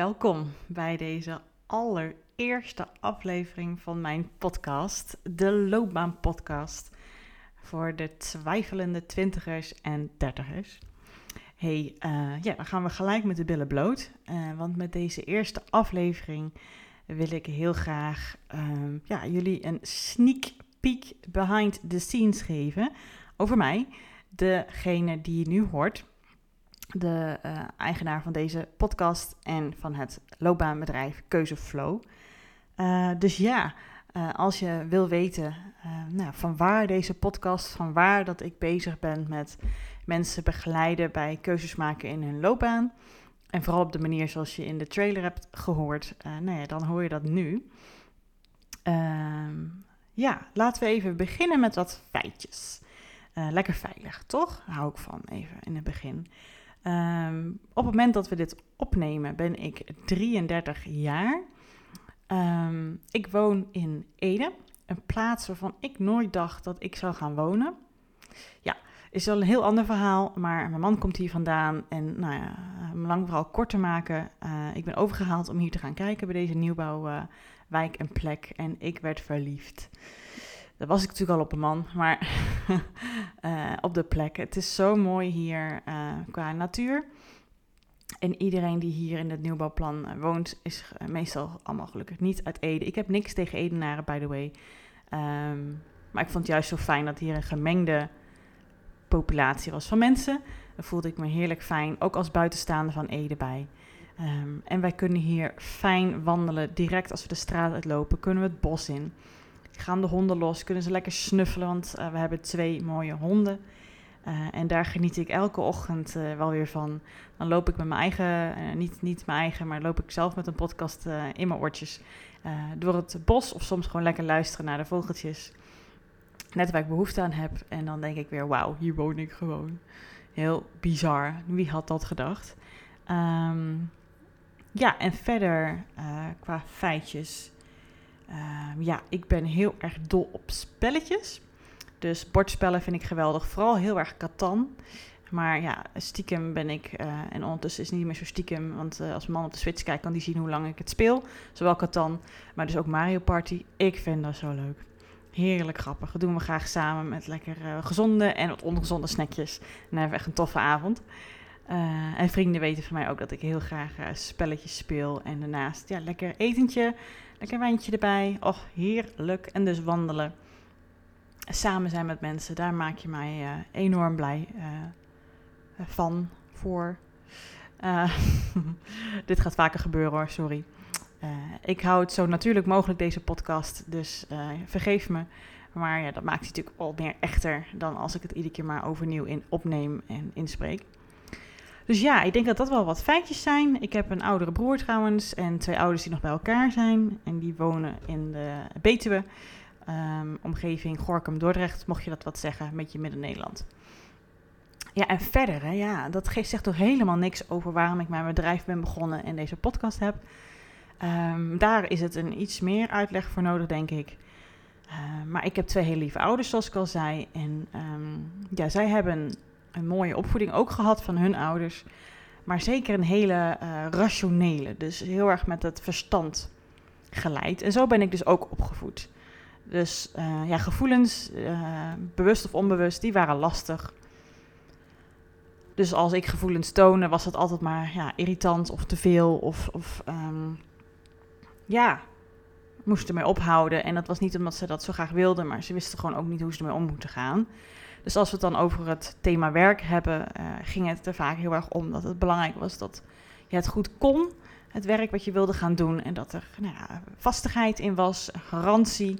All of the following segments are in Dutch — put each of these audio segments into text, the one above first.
Welkom bij deze allereerste aflevering van mijn podcast, de Loopbaan Podcast, voor de twijfelende twintigers en dertigers. Hey, uh, ja, dan gaan we gelijk met de billen bloot, uh, want met deze eerste aflevering wil ik heel graag uh, ja, jullie een sneak peek behind the scenes geven over mij, degene die je nu hoort de uh, eigenaar van deze podcast en van het loopbaanbedrijf Keuzeflow. Uh, dus ja, uh, als je wil weten nou, van waar deze podcast, van waar dat ik bezig ben met mensen begeleiden bij keuzes maken in hun loopbaan. En vooral op de manier zoals je in de trailer hebt gehoord, nou dan hoor je dat nu. Ehm, ja, laten we even beginnen met wat feitjes. lekker veilig, toch? Hou ik van, even in het begin. Um, op het moment dat we dit opnemen ben ik 33 jaar. Um, ik woon in Ede, een plaats waarvan ik nooit dacht dat ik zou gaan wonen. Ja, is wel een heel ander verhaal, maar mijn man komt hier vandaan. En nou ja, om lang vooral kort te maken, uh, ik ben overgehaald om hier te gaan kijken bij deze nieuwbouwwijk en plek. En ik werd verliefd. Dat was ik natuurlijk al op een man, maar uh, op de plek. Het is zo mooi hier uh, qua natuur. En iedereen die hier in het nieuwbouwplan uh, woont, is meestal allemaal gelukkig niet uit Ede. Ik heb niks tegen Edenaren, by the way. Um, maar ik vond het juist zo fijn dat hier een gemengde populatie was van mensen. Daar voelde ik me heerlijk fijn, ook als buitenstaande van Ede bij. Um, en wij kunnen hier fijn wandelen. Direct als we de straat uitlopen, kunnen we het bos in gaan de honden los, kunnen ze lekker snuffelen, want uh, we hebben twee mooie honden. Uh, en daar geniet ik elke ochtend uh, wel weer van. Dan loop ik met mijn eigen, niet, niet mijn eigen, maar loop ik zelf met een podcast in mijn oortjes door het bos. Of soms gewoon lekker luisteren naar de vogeltjes. Net waar ik behoefte aan heb. En dan denk ik weer, wauw, hier woon ik gewoon. Heel bizar. Wie had dat gedacht? Um, ja, en verder qua feitjes ja, ik ben heel erg dol op spelletjes. Dus bordspellen vind ik geweldig. Vooral heel erg Catan. Maar ja, stiekem ben ik, uh, en ondertussen is het niet meer zo stiekem, want uh, als man op de Switch kijkt, kan die zien hoe lang ik het speel. Zowel Catan, maar dus ook Mario Party. Ik vind dat zo leuk. Heerlijk grappig. Dat doen we graag samen met lekker uh, gezonde en wat ongezonde snackjes. En dan hebben we echt een toffe avond. en vrienden weten van mij ook dat ik heel graag spelletjes speel. En daarnaast, ja, lekker etentje. Lekker wijntje erbij. Och, heerlijk. En dus wandelen. Samen zijn met mensen, daar maak je mij uh, enorm blij uh, van, voor. Uh, dit gaat vaker gebeuren hoor, sorry. ik hou het zo natuurlijk mogelijk, deze podcast, dus vergeef me. Maar ja, dat maakt het natuurlijk al meer echter dan als ik het iedere keer maar overnieuw in opneem en inspreek. Dus ja, ik denk dat dat wel wat feitjes zijn. Ik heb een oudere broer trouwens en twee ouders die nog bij elkaar zijn. En die wonen in de Betuwe, um, omgeving Gorkum, Dordrecht, mocht je dat wat zeggen, een beetje Midden-Nederland. Ja, en verder, hè, ja, dat geeft, zegt toch helemaal niks over waarom ik mijn bedrijf ben begonnen en deze podcast heb. Um, daar is het een iets meer uitleg voor nodig, denk ik. Uh, maar ik heb twee hele lieve ouders, zoals ik al zei. En ja, zij hebben een mooie opvoeding ook gehad van hun ouders. Maar zeker een hele uh, rationele. Dus heel erg met het verstand geleid. En zo ben ik dus ook opgevoed. Dus uh, ja, gevoelens, uh, bewust of onbewust, die waren lastig. Dus als ik gevoelens toonde, was het altijd maar ja, irritant of te veel. Of, of um, ja, moesten ermee ophouden. En dat was niet omdat ze dat zo graag wilden, maar ze wisten gewoon ook niet hoe ze ermee om moeten gaan. Dus als we het dan over het thema werk hebben, uh, ging het er vaak heel erg om dat het belangrijk was dat je het goed kon, het werk wat je wilde gaan doen. En dat er nou ja, vastigheid in was, garantie.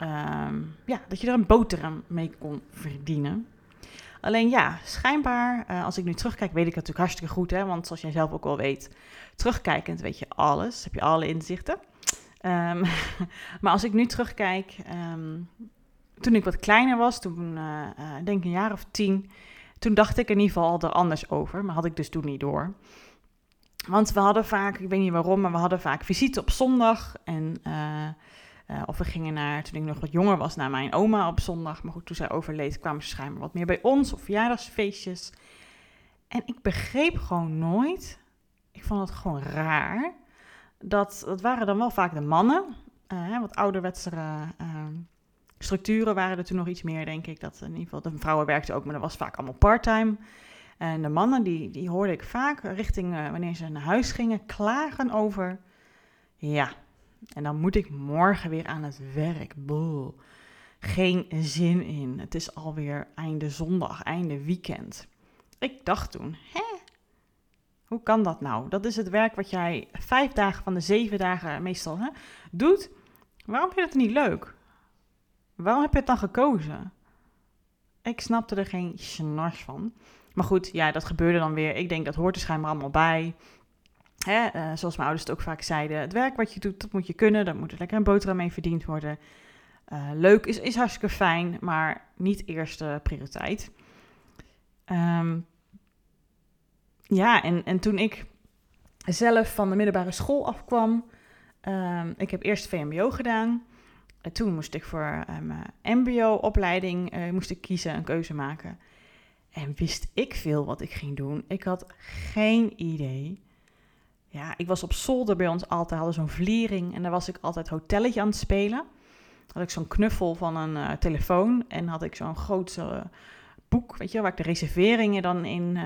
Um, ja, dat je er een boterham mee kon verdienen. Alleen ja, schijnbaar, uh, als ik nu terugkijk, weet ik het natuurlijk hartstikke goed. Hè? Want zoals jij zelf ook wel weet, terugkijkend weet je alles. Heb je alle inzichten. Um, maar als ik nu terugkijk, um, toen ik wat kleiner was, toen uh, uh, denk een jaar of tien, toen dacht ik in ieder geval al er anders over, maar had ik dus toen niet door. Want we hadden vaak, ik weet niet waarom, maar we hadden vaak visite op zondag. En, uh, of we gingen naar, toen ik nog wat jonger was, naar mijn oma op zondag. Maar goed, toen zij overleed, kwamen ze schijnbaar wat meer bij ons, of verjaardagsfeestjes. En ik begreep gewoon nooit ik vond het gewoon raar. Dat, dat waren dan wel vaak de mannen. Wat ouderwetsere structuren waren er toen nog iets meer, denk ik. Dat in ieder geval de vrouwen werkten ook, maar dat was vaak allemaal parttime. En de mannen, die, die hoorde ik vaak richting uh, wanneer ze naar huis gingen, klagen over... Ja, en dan moet ik morgen weer aan het werk. Boel. Geen zin in. Het is alweer einde zondag, einde weekend. Ik dacht toen, hè? Hoe kan dat nou? Dat is het werk wat jij vijf dagen van de zeven dagen meestal hè, doet. Waarom vind je het niet leuk? Waarom heb je het dan gekozen? Ik snapte er geen snars van. Maar goed, ja, dat gebeurde dan weer. Ik denk dat hoort er schijnbaar allemaal bij. Hè, uh, zoals mijn ouders het ook vaak zeiden. Het werk wat je doet, dat moet je kunnen. Daar moet er lekker een boterham mee verdiend worden. Uh, leuk is, is hartstikke fijn, maar niet eerste prioriteit. Um, ja, en, en toen ik zelf van de middelbare school afkwam, um, ik heb eerst VMBO gedaan. En toen moest ik voor um, MBO-opleiding uh, moest ik kiezen, een keuze maken. En wist ik veel wat ik ging doen. Ik had geen idee. Ja, ik was op zolder bij ons altijd, hadden zo'n vliering en daar was ik altijd hotelletje aan het spelen. Had ik zo'n knuffel van een uh, telefoon en had ik zo'n groot boek, weet je, waar ik de reserveringen dan in,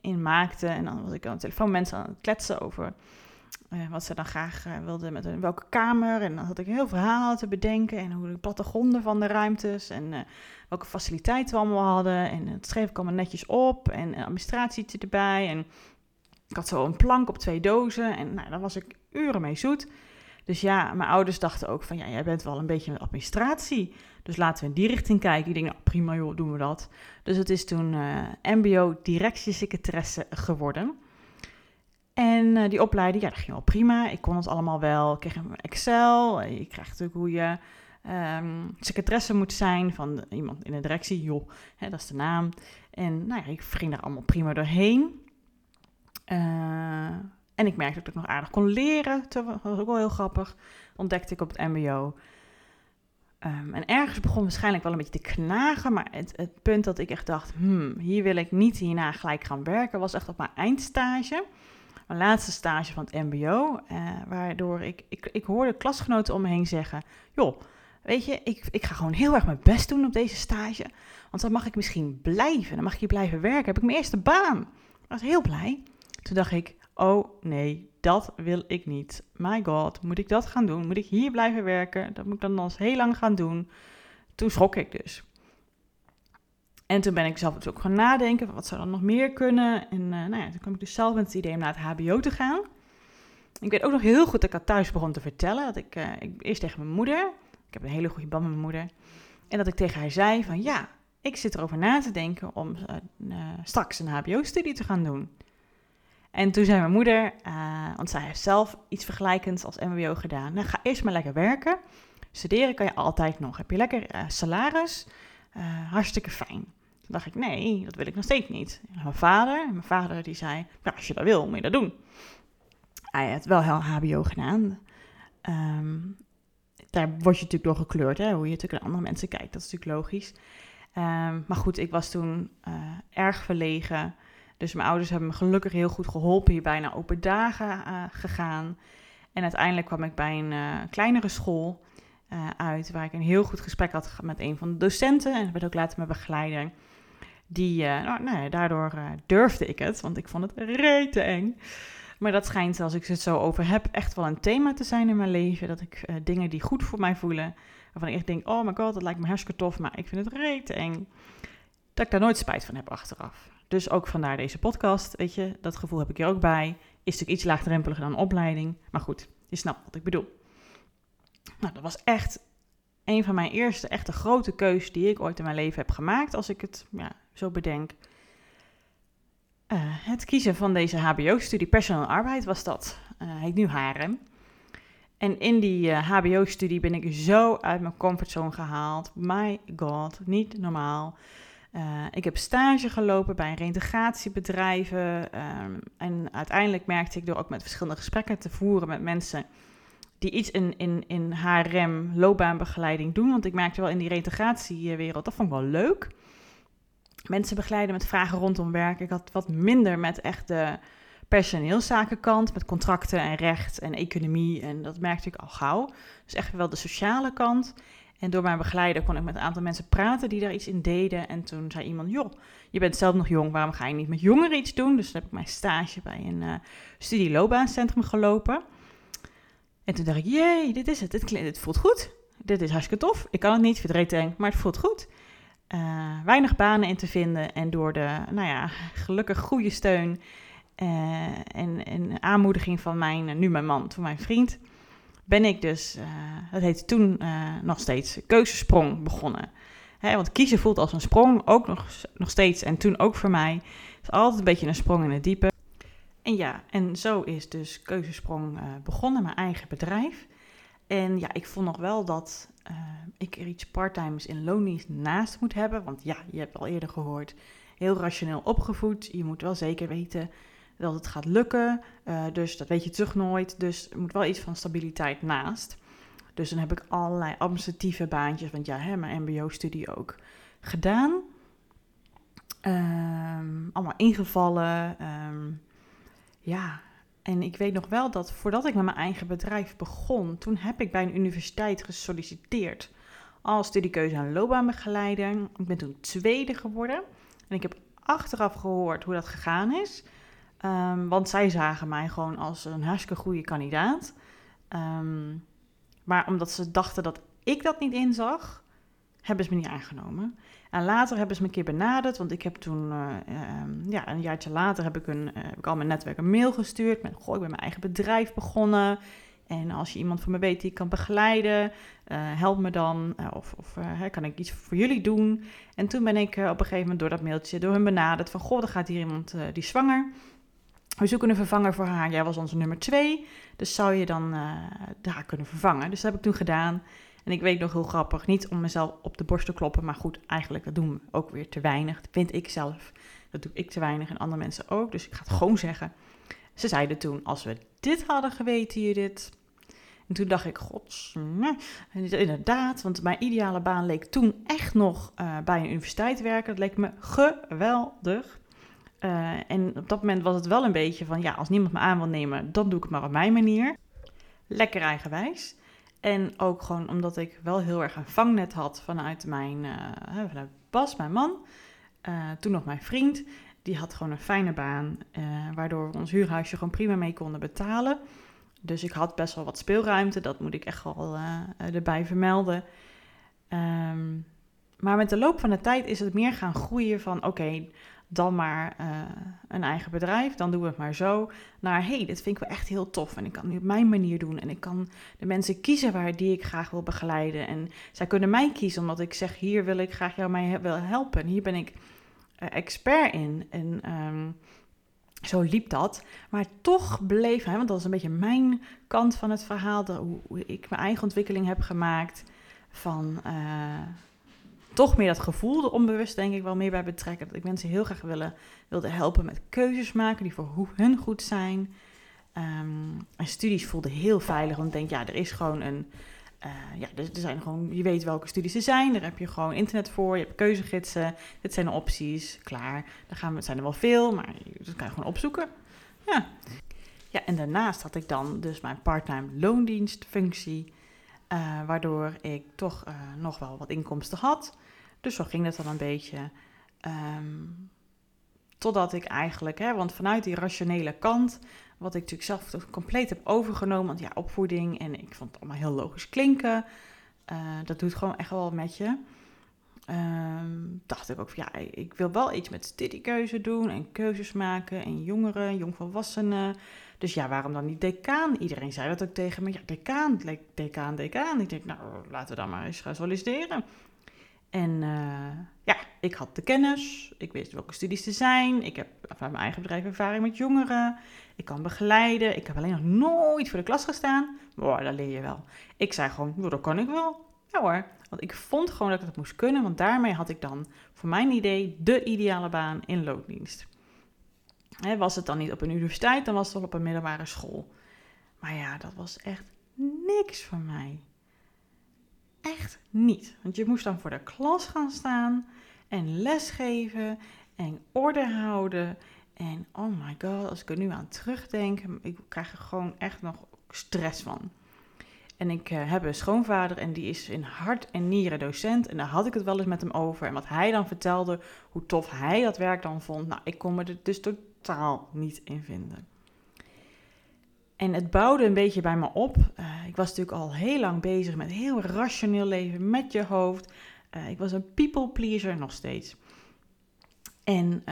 in maakte. En dan was ik aan de telefoon mensen aan het kletsen over wat ze dan graag wilden met welke kamer. En dan had ik heel verhaal te bedenken en hoe de plattegronden van de ruimtes en welke faciliteiten we allemaal hadden. En dat schreef ik allemaal netjes op en een administratietje erbij en ik had zo een plank op twee dozen en nou, daar was ik uren mee zoet. Dus ja, mijn ouders dachten ook van, ja, jij bent wel een beetje met administratie. Dus laten we in die richting kijken. Ik denk, nou prima joh, doen we dat. Dus het is toen uh, mbo directiesecretaresse geworden. En uh, die opleiding, ja, dat ging wel prima. Ik kon het allemaal wel. Ik kreeg een Excel. Je krijgt natuurlijk hoe je um, secretaresse moet zijn van iemand in de directie. Joh, hè, dat is de naam. En nou ja, ik ging daar allemaal prima doorheen. Uh, en ik merkte dat ik nog aardig kon leren. Dat was ook wel heel grappig. Ontdekte ik op het MBO. Um, en ergens begon waarschijnlijk wel een beetje te knagen. Maar het, het punt dat ik echt dacht: hmm, hier wil ik niet hierna gelijk gaan werken, was echt op mijn eindstage. Mijn laatste stage van het MBO. Uh, waardoor ik, ik, ik hoorde klasgenoten om me heen zeggen: joh. Weet je, ik, ik ga gewoon heel erg mijn best doen op deze stage. Want dan mag ik misschien blijven. Dan mag ik hier blijven werken. Heb ik mijn eerste baan. Ik was heel blij. Toen dacht ik, oh nee, dat wil ik niet. My god, moet ik dat gaan doen? Moet ik hier blijven werken? Dat moet ik dan al heel lang gaan doen. Toen schrok ik dus. En toen ben ik zelf dus ook gaan nadenken, wat zou dan nog meer kunnen? En uh, nou ja, toen kwam ik dus zelf met het idee om naar het hbo te gaan. Ik weet ook nog heel goed dat ik dat thuis begon te vertellen. Dat ik, uh, ik eerst tegen mijn moeder, ik heb een hele goede band met mijn moeder. En dat ik tegen haar zei van ja, ik zit erover na te denken om uh, straks een hbo-studie te gaan doen. En toen zei mijn moeder, want zij heeft zelf iets vergelijkends als MBO gedaan. Nou, ga eerst maar lekker werken. Studeren kan je altijd nog. Heb je lekker salaris? Hartstikke fijn. Dacht ik, nee, dat wil ik nog steeds niet. mijn vader, mijn vader die zei, nou, als je dat wil, moet je dat doen. Hij had wel heel HBO gedaan. Um, daar word je natuurlijk door gekleurd, hè? hoe je natuurlijk naar andere mensen kijkt. Dat is natuurlijk logisch. Um, maar goed, ik was toen erg verlegen. Dus mijn ouders hebben me gelukkig heel goed geholpen, hier bijna open dagen uh, gegaan. En uiteindelijk kwam ik bij een uh, kleinere school uit, waar ik een heel goed gesprek had met een van de docenten. En werd ook later mijn begeleider. Die, nou, nou ja, daardoor durfde ik het, want ik vond het rete eng. Maar dat schijnt, als ik het zo over heb, echt wel een thema te zijn in mijn leven. Dat ik dingen die goed voor mij voelen, waarvan ik echt denk, oh my god, dat lijkt me hartstikke tof, maar ik vind het rete eng. Dat ik daar nooit spijt van heb achteraf. Dus ook vandaar deze podcast, weet je, dat gevoel heb ik hier ook bij. Is natuurlijk iets laagdrempeliger dan een opleiding, maar goed, je snapt wat ik bedoel. Nou, dat was echt een van mijn eerste echte grote keuzes die ik ooit in mijn leven heb gemaakt, als ik het ja, zo bedenk. Uh, het kiezen van deze HBO-studie Personal Arbeid was dat. Uh, heet nu HRM. En in die HBO-studie ben ik zo uit mijn comfortzone gehaald. My god, niet normaal. Ik heb stage gelopen bij reintegratiebedrijven. Um, en uiteindelijk merkte ik door ook met verschillende gesprekken te voeren met mensen die iets in, in, in HRM, loopbaanbegeleiding doen. Want ik merkte wel in die reintegratiewereld, dat vond ik wel leuk. Mensen begeleiden met vragen rondom werk. Ik had wat minder met echt de personeelszakenkant met contracten en recht en economie. En dat merkte ik al gauw. Dus echt wel de sociale kant. En door mijn begeleider kon ik met een aantal mensen praten die daar iets in deden. En toen zei iemand, joh, je bent zelf nog jong, waarom ga je niet met jongeren iets doen? Dus toen heb ik mijn stage bij een uh, studieloopbaancentrum gelopen. En toen dacht ik, jee, dit is het, dit, voelt goed. Dit is hartstikke tof. Ik kan het niet, vind het maar het voelt goed. Uh, weinig banen in te vinden en door de, nou ja, gelukkig goede steun uh, en, en aanmoediging van mijn, nu mijn man, toen mijn vriend, ben ik dus, dat heette toen nog steeds, keuzesprong begonnen. Hè, want kiezen voelt als een sprong, ook nog, nog steeds en toen ook voor mij. Het is altijd een beetje een sprong in het diepe. En ja, en zo is dus keuzesprong uh, begonnen, mijn eigen bedrijf. En ja, ik vond nog wel dat ik er iets parttimers in loondienst naast moet hebben. Want ja, je hebt al eerder gehoord, heel rationeel opgevoed. Je moet wel zeker weten dat het gaat lukken. Uh, dus dat weet je terug nooit. Dus er moet wel iets van stabiliteit naast. Dus dan heb ik allerlei administratieve baantjes, want ja, hè, mijn MBO-studie ook gedaan. Um, allemaal ingevallen. Um, ja, en ik weet nog wel dat voordat ik met mijn eigen bedrijf begon, toen heb ik bij een universiteit gesolliciteerd als studiekeuze en loopbaanbegeleider. Ik ben toen tweede geworden. En ik heb achteraf gehoord hoe dat gegaan is. Um, want zij zagen mij gewoon als een hartstikke goede kandidaat. Um, maar omdat ze dachten dat ik dat niet inzag, hebben ze me niet aangenomen. En later hebben ze me een keer benaderd, want ik heb toen, uh, um, ja, een jaartje later heb ik, een, heb ik al mijn netwerk een mail gestuurd met, goh, ik ben mijn eigen bedrijf begonnen. En als je iemand voor me weet die ik kan begeleiden, uh, help me dan. of of kan ik iets voor jullie doen? En toen ben ik op een gegeven moment door dat mailtje door hun benaderd van, goh, er gaat hier iemand die zwanger we zoeken een vervanger voor haar. Jij was onze nummer twee. Dus zou je dan haar kunnen vervangen? Dus dat heb ik toen gedaan. En ik weet nog heel grappig, niet om mezelf op de borst te kloppen, maar goed, eigenlijk dat doen we ook weer te weinig. Dat vind ik zelf. Dat doe ik te weinig en andere mensen ook. Dus ik ga het gewoon zeggen. Ze zeiden toen, als we dit hadden geweten, Judith. En toen dacht ik, gods, inderdaad, want mijn ideale baan leek toen echt nog uh, bij een universiteit werken. Dat leek me geweldig. Uh, en op dat moment was het wel een beetje van, ja, als niemand me aan wil nemen, dan doe ik het maar op mijn manier. Lekker eigenwijs. En ook gewoon omdat ik wel heel erg een vangnet had vanuit mijn, uh, vanuit Bas, mijn man. Uh, toen nog mijn vriend. Die had gewoon een fijne baan, waardoor we ons huurhuisje gewoon prima mee konden betalen. Dus ik had best wel wat speelruimte, dat moet ik echt wel erbij vermelden. Um, maar met de loop van de tijd is het meer gaan groeien van, oké, dan maar uh, een eigen bedrijf, dan doen we het maar zo. Naar hey, dit vind ik wel echt heel tof en ik kan het nu op mijn manier doen en ik kan de mensen kiezen waar die ik graag wil begeleiden en zij kunnen mij kiezen omdat ik zeg hier wil ik graag jou mij wil helpen. Hier ben ik uh, expert in en um, zo liep dat. Maar toch bleef hij, want dat is een beetje mijn kant van het verhaal, de, hoe, ik mijn eigen ontwikkeling heb gemaakt van. Uh, toch meer dat gevoel er onbewust denk ik wel meer bij betrekken. Dat ik mensen heel graag willen, wilde helpen met keuzes maken die voor hun goed zijn. Um, en studies voelde heel veilig, want ik denk, ja, er is gewoon een... Uh, ja, er, zijn gewoon, je weet welke studies er zijn. Daar heb je gewoon internet voor. Je hebt keuzegidsen. Dit zijn de opties. Klaar. Daar gaan we, zijn er wel veel, maar dat kan je gewoon opzoeken. Ja. Ja, en daarnaast had ik dan dus mijn parttime loondienstfunctie. Uh, waardoor ik toch uh, nog wel wat inkomsten had. Dus zo ging het dan een beetje. Um, totdat ik eigenlijk, hè, want vanuit die rationele kant, wat ik natuurlijk zelf compleet heb overgenomen, want ja, opvoeding en ik vond het allemaal heel logisch klinken. Uh, dat doet gewoon echt wel met je. Um, dacht ik ook van ja, ik wil wel iets met studiekeuze doen en keuzes maken en jongeren, jongvolwassenen. Dus ja, waarom dan niet decaan? Iedereen zei dat ook tegen me. Ja, decaan, decaan, decaan. Ik denk, nou, laten we dan maar eens gaan solliciteren. En uh, ja, ik had de kennis, ik wist welke studies er zijn, ik heb vanuit mijn eigen bedrijf ervaring met jongeren, ik kan begeleiden, ik heb alleen nog nooit voor de klas gestaan. Boah, dat leer je wel. Ik zei gewoon, dat kan ik wel. Ja hoor, want ik vond gewoon dat ik het moest kunnen, want daarmee had ik dan voor mijn idee de ideale baan in loondienst. He, was het dan niet op een universiteit, dan was het wel op een middelbare school. Maar ja, dat was echt niks voor mij echt niet. Want je moest dan voor de klas gaan staan en lesgeven en orde houden En oh my god, als ik er nu aan terugdenk, ik krijg er gewoon echt nog stress van. En ik uh, heb een schoonvader en die is in hart en nieren docent. En daar had ik het wel eens met hem over. En wat hij dan vertelde, hoe tof hij dat werk dan vond. Nou, ik kon me er dus totaal niet in vinden. En het bouwde een beetje bij me op. Uh, ik was natuurlijk al heel lang bezig met heel rationeel leven met je hoofd. Uh, ik was een people pleaser nog steeds. En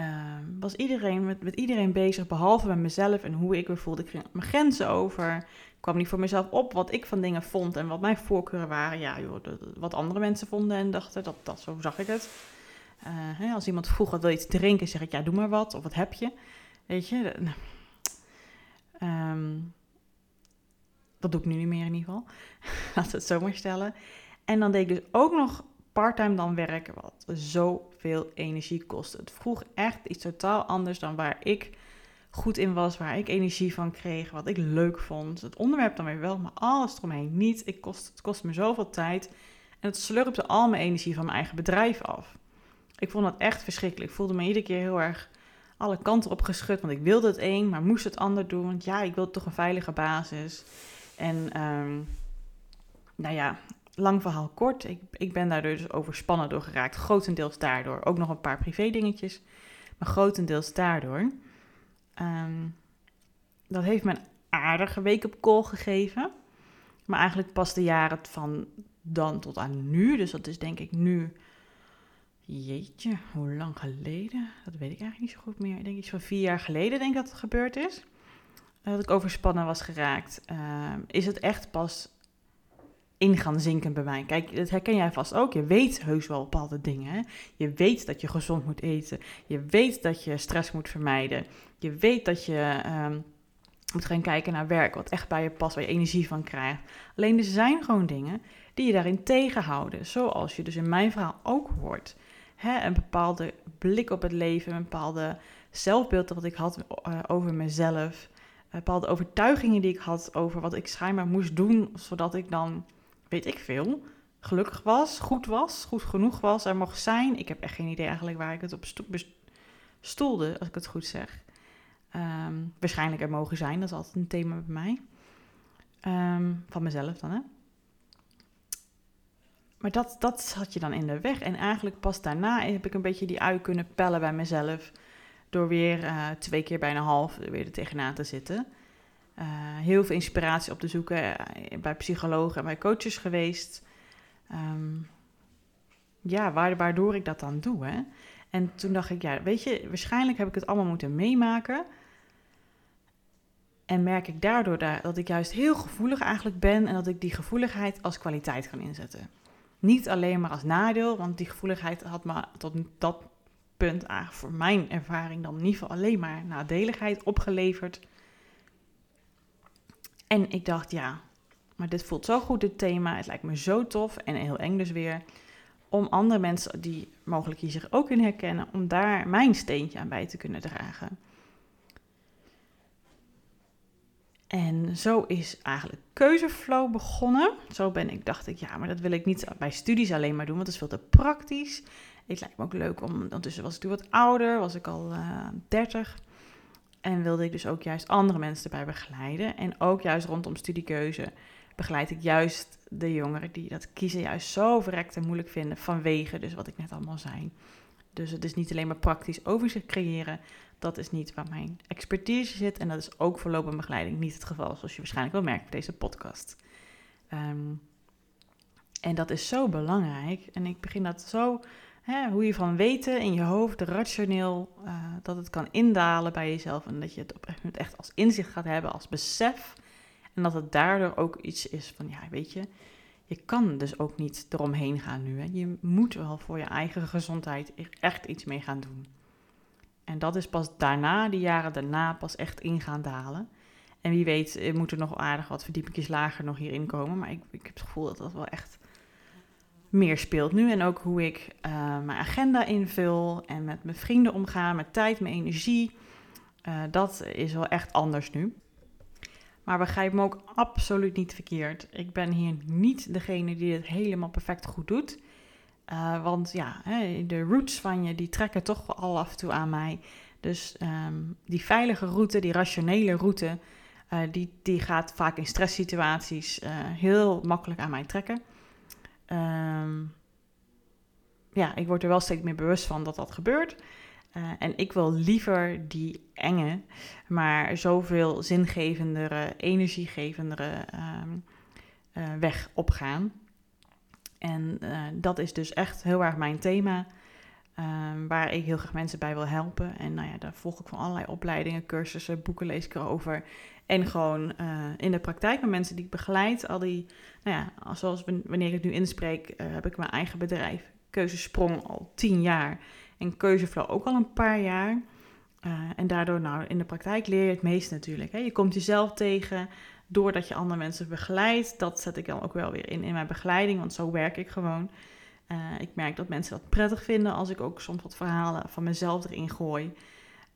was iedereen, met, iedereen bezig, behalve met mezelf en hoe ik me voelde. Ik ging mijn grenzen over kwam niet voor mezelf op wat ik van dingen vond en wat mijn voorkeuren waren. Ja, joh, wat andere mensen vonden en dachten, dat, dat, zo zag ik het. Uh, hè, als iemand vroeg wat wil je drinken, zeg ik ja, doe maar wat. Of wat heb je? Weet je, nou, um, dat doe ik nu niet meer in ieder geval. We het zo maar stellen. En dan deed ik dus ook nog parttime dan werken, wat zoveel energie kostte. Het vroeg echt iets totaal anders dan waar ik goed in was, waar ik energie van kreeg, wat ik leuk vond. Het onderwerp dan weer wel, maar alles eromheen niet. Ik kost, het kostte me zoveel tijd en het slurpte al mijn energie van mijn eigen bedrijf af. Ik vond dat echt verschrikkelijk. Ik voelde me iedere keer heel erg alle kanten op geschud, want ik wilde het een, maar moest het ander doen. Want ja, ik wilde toch een veilige basis. En um, nou ja, lang verhaal kort. Ik, ik ben daardoor dus overspannen door geraakt. Grotendeels daardoor. Ook nog een paar privé dingetjes. Maar grotendeels daardoor. Um, dat heeft me een aardige week op call gegeven. Maar eigenlijk pas de jaren van dan tot aan nu. Dus dat is denk ik nu. Jeetje, hoe lang geleden? Dat weet ik eigenlijk niet zo goed meer. Ik denk iets van vier jaar geleden denk ik dat het gebeurd is. Dat ik overspannen was geraakt. Uh, is het echt pas in gaan zinken bij mij. Kijk, dat herken jij vast ook. Je weet heus wel bepaalde dingen. Hè? Je weet dat je gezond moet eten. Je weet dat je stress moet vermijden. Je weet dat je um, moet gaan kijken naar werk, wat echt bij je past, waar je energie van krijgt. Alleen er zijn gewoon dingen die je daarin tegenhouden. Zoals je dus in mijn verhaal ook hoort. Hè? Een bepaalde blik op het leven, een bepaalde zelfbeeld dat ik had uh, over mezelf. Bepaalde overtuigingen die ik had over wat ik schijnbaar moest doen, zodat ik dan weet ik veel, gelukkig was, goed was, goed genoeg was, er mocht zijn. Ik heb echt geen idee eigenlijk waar ik het op stoelde, als ik het goed zeg. Um, waarschijnlijk er mogen zijn, dat is altijd een thema bij mij. Um, van mezelf dan, hè. Maar dat, dat zat je dan in de weg. En eigenlijk pas daarna heb ik een beetje die ui kunnen pellen bij mezelf. Door weer uh, twee keer bijna half weer er tegenaan te zitten. Uh, heel veel inspiratie op te zoeken eh, bij psychologen en bij coaches geweest. Um, ja, waardoor ik dat dan doe. Hè? En toen dacht ik, ja, weet je, waarschijnlijk heb ik het allemaal moeten meemaken. En merk ik daardoor dat ik juist heel gevoelig eigenlijk ben en dat ik die gevoeligheid als kwaliteit kan inzetten. Niet alleen maar als nadeel, want die gevoeligheid had me tot dat punt eigenlijk voor mijn ervaring dan in ieder geval alleen maar nadeligheid opgeleverd. En ik dacht, ja, maar dit voelt zo goed, dit thema. Het lijkt me zo tof en heel eng dus weer. Om andere mensen die mogelijk hier zich ook in herkennen, om daar mijn steentje aan bij te kunnen dragen. En zo is eigenlijk keuzeflow begonnen. Zo ben ik, dacht ik, ja, maar dat wil ik niet bij studies alleen maar doen, want dat is veel te praktisch. Het lijkt me ook leuk om, ondertussen was ik toen wat ouder, was ik al uh, eh, 30. En wilde ik dus ook juist andere mensen erbij begeleiden. En ook juist rondom studiekeuze begeleid ik juist de jongeren die dat kiezen juist zo verrekt en moeilijk vinden vanwege dus wat ik net allemaal zei. Dus het is niet alleen maar praktisch overzicht creëren. Dat is niet waar mijn expertise zit. En dat is ook voor loopbaanbegeleiding niet het geval, zoals je waarschijnlijk wel merkt bij deze podcast. Um, en dat is zo belangrijk. En ik begin dat zo Hoe je van weten in je hoofd, rationeel, uh, dat het kan indalen bij jezelf. En dat je het op een moment echt als inzicht gaat hebben, als besef. En dat het daardoor ook iets is van, ja, weet je, je kan dus ook niet eromheen gaan nu. Hè. Je moet wel voor je eigen gezondheid echt iets mee gaan doen. En dat is pas daarna, die jaren daarna, pas echt in gaan dalen. En wie weet, moet er nog aardig wat verdiepingjes lager nog hierin komen. Maar ik, ik heb het gevoel dat dat wel echt meer speelt nu. En ook hoe ik uh, mijn agenda invul en met mijn vrienden omga, met tijd, mijn energie. Uh, dat is wel echt anders nu. Maar begrijp me ook absoluut niet verkeerd. Ik ben hier niet degene die het helemaal perfect goed doet. Uh, want ja, de roots van je, die trekken toch al af en toe aan mij. Dus ehm, die veilige route, die rationele route, die, die gaat vaak in stresssituaties uh, heel makkelijk aan mij trekken. Um, ja, ik word er wel steeds meer bewust van dat dat gebeurt. Uh, en ik wil liever die enge, maar zoveel zingevendere, energiegevendere um, weg opgaan. En dat is dus echt heel erg mijn thema. Um, waar ik heel graag mensen bij wil helpen. En nou ja, daar volg ik van allerlei opleidingen, cursussen, boeken lees ik erover. En gewoon uh, in de praktijk met mensen die ik begeleid. Al die, nou ja, zoals wanneer ik het nu inspreek, uh, heb ik mijn eigen bedrijf. Keuzesprong al tien jaar. En Keuzeflow ook al een paar jaar. Uh, en daardoor, nou, in de praktijk leer je het meest natuurlijk. Hè. Je komt jezelf tegen doordat je andere mensen begeleidt. Dat zet ik dan ook wel weer in in mijn begeleiding, want zo werk ik gewoon. Uh, ik merk dat mensen dat prettig vinden als ik ook soms wat verhalen van mezelf erin gooi.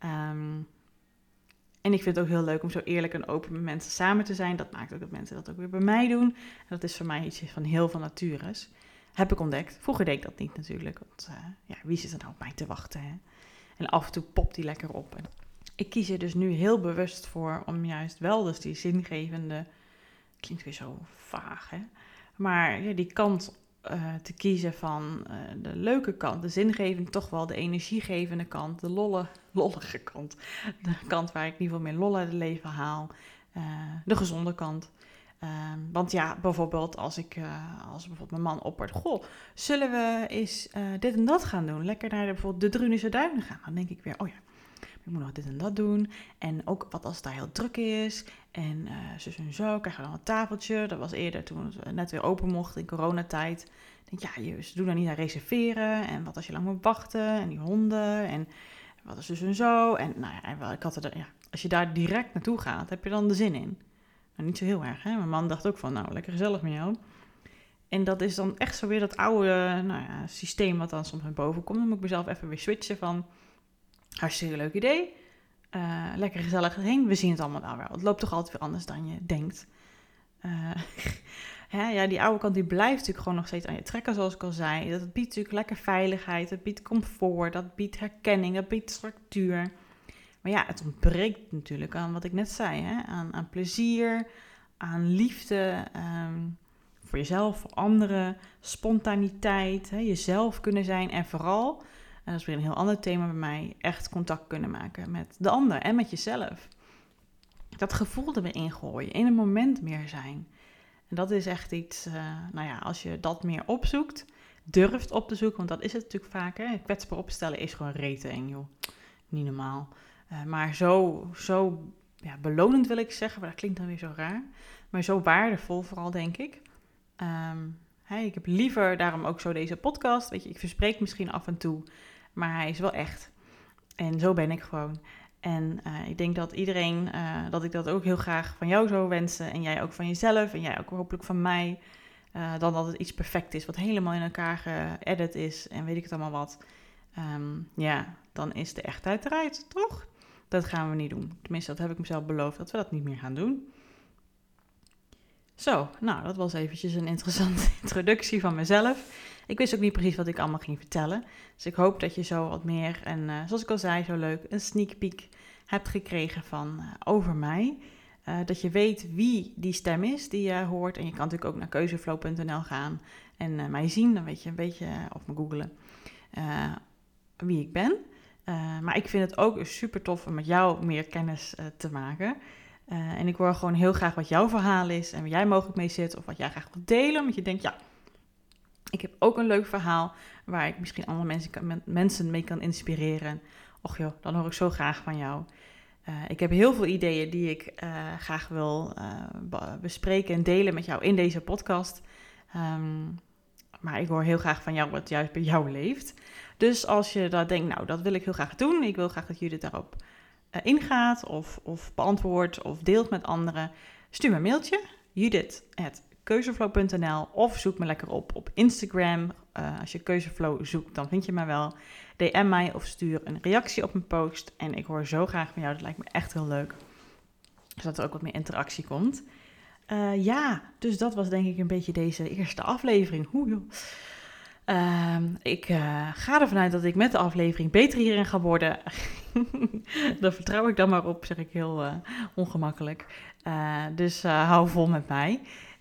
Um, en ik vind het ook heel leuk om zo eerlijk en open met mensen samen te zijn. Dat maakt ook dat mensen dat ook weer bij mij doen. En dat is voor mij iets van heel veel natures. Heb ik ontdekt. Vroeger deed ik dat niet natuurlijk. Want uh, ja, wie zit er nou op mij te wachten? Hè? En af en toe popt die lekker op. En ik kies er dus nu heel bewust voor om juist wel dus die zingevende... Klinkt weer zo vaag, hè? Maar ja, die kant uh, te kiezen van uh, de leuke kant, de zingevende, toch wel de energiegevende kant, de lolle, lollige kant. De kant waar ik in ieder geval meer lol uit het leven haal. Uh, de gezonde kant. want ja, bijvoorbeeld als ik, als bijvoorbeeld mijn man oppert, goh, zullen we eens dit en dat gaan doen? Lekker naar bijvoorbeeld de Drunische Duinen gaan. Dan denk ik weer, oh ja, ik moet nog dit en dat doen. En ook wat als het daar heel druk is. En uh, zus en zo, krijgen we dan een tafeltje. Dat was eerder toen het net weer open mocht in coronatijd. Denk, ja, je, ze doen daar niet aan reserveren. En wat als je lang moet wachten. En die honden. En wat is zus en zo. En nou ja, ik had er, ja, als je daar direct naartoe gaat, heb je dan de zin in. Nou, niet zo heel erg, hè. Mijn man dacht ook van, nou, lekker gezellig met jou. En dat is dan echt zo weer dat oude nou ja, systeem wat dan soms naar boven komt. Dan moet ik mezelf even weer switchen van Hartstikke leuk idee. Uh, lekker gezellig heen. We zien het allemaal nou wel. Het loopt toch altijd weer anders dan je denkt. Uh, ja, die oude kant die blijft natuurlijk gewoon nog steeds aan je trekken, zoals ik al zei. Dat biedt natuurlijk lekker veiligheid, dat biedt comfort, dat biedt herkenning, dat biedt structuur. Maar ja, het ontbreekt natuurlijk aan wat ik net zei, hè? Aan, aan plezier, aan liefde, um, voor jezelf, voor anderen, spontaniteit, hè? jezelf kunnen zijn en vooral en dat is weer een heel ander thema bij mij, echt contact kunnen maken met de ander en met jezelf. Dat gevoel er weer ingooien, in een moment meer zijn. En dat is echt iets, uh, nou ja, als je dat meer opzoekt, durft op te zoeken, want dat is het natuurlijk vaak, hè. kwetsbaar opstellen is gewoon reten joh. Niet normaal. Uh, maar zo, zo ja, belonend wil ik zeggen, maar dat klinkt dan weer zo raar. Maar zo waardevol vooral, denk ik. Um, ik heb liever daarom ook zo deze podcast. Weet je, ik verspreek misschien af en toe maar hij is wel echt. En zo ben ik gewoon. En uh, ik denk dat iedereen, uh, dat ik dat ook heel graag van jou zou wensen. En jij ook van jezelf. En jij ook hopelijk van mij. Uh, dan dat het iets perfect is, wat helemaal in elkaar geëdit is. En weet ik het allemaal wat. Um, ja, dan is de echtheid eruit, toch? Dat gaan we niet doen. Tenminste, dat heb ik mezelf beloofd dat we dat niet meer gaan doen. Zo, nou, dat was eventjes een interessante introductie van mezelf. Ik wist ook niet precies wat ik allemaal ging vertellen. Dus ik hoop dat je zo wat meer, en uh, zoals ik al zei, zo leuk, een sneak peek hebt gekregen van uh, over mij. Uh, dat je weet wie die stem is die je hoort. En je kan natuurlijk ook naar keuzeflow.nl gaan en mij zien. Dan weet je een beetje, of me googlen, wie ik ben. maar ik vind het ook super tof om met jou meer kennis te maken. En ik hoor gewoon heel graag wat jouw verhaal is en waar jij mogelijk mee zit of wat jij graag wilt delen. Omdat je denkt, ja, ik heb ook een leuk verhaal waar ik misschien andere mensen, mensen mee kan inspireren. Och joh, dan hoor ik zo graag van jou. Uh, ik heb heel veel ideeën die ik uh, graag wil bespreken en delen met jou in deze podcast. Um, maar ik hoor heel graag van jou wat juist bij jou leeft. Dus als je dat denkt, nou, dat wil ik heel graag doen. Ik wil graag dat jullie daarop ingaat of, of beantwoordt of deelt met anderen, stuur me een mailtje. Judith.keuzeflow.nl of zoek me lekker op op Instagram. Uh, als je Keuzeflow zoekt, dan vind je mij wel. DM mij of stuur een reactie op mijn post. En ik hoor zo graag van jou. Dat lijkt me echt heel leuk. Zodat er ook wat meer interactie komt. Uh, ja, dus dat was denk ik een beetje deze eerste aflevering. Hoe joh. Ehm, ik uh, ga ervan uit dat ik met de aflevering beter hierin ga worden. Daar vertrouw ik dan maar op, zeg ik heel ongemakkelijk. Dus hou vol met mij.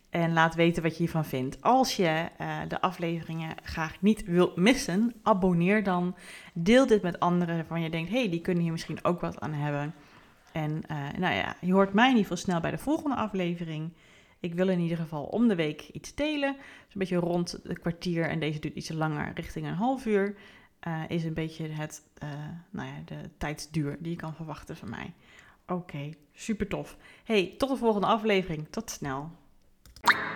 En laat weten wat je hiervan vindt. Als je de afleveringen graag niet wilt missen, abonneer dan. Deel dit met anderen waarvan je denkt, hey, die kunnen hier misschien ook wat aan hebben. En nou ja, je hoort mij in ieder geval snel bij de volgende aflevering. Ik wil in ieder geval om de week iets delen. Dus een beetje rond het kwartier en deze duurt iets langer, richting een half uur. Uh, is een beetje het, nou ja, de tijdsduur die je kan verwachten van mij. Oké, okay, super tof. Hey, tot de volgende aflevering. Tot snel. you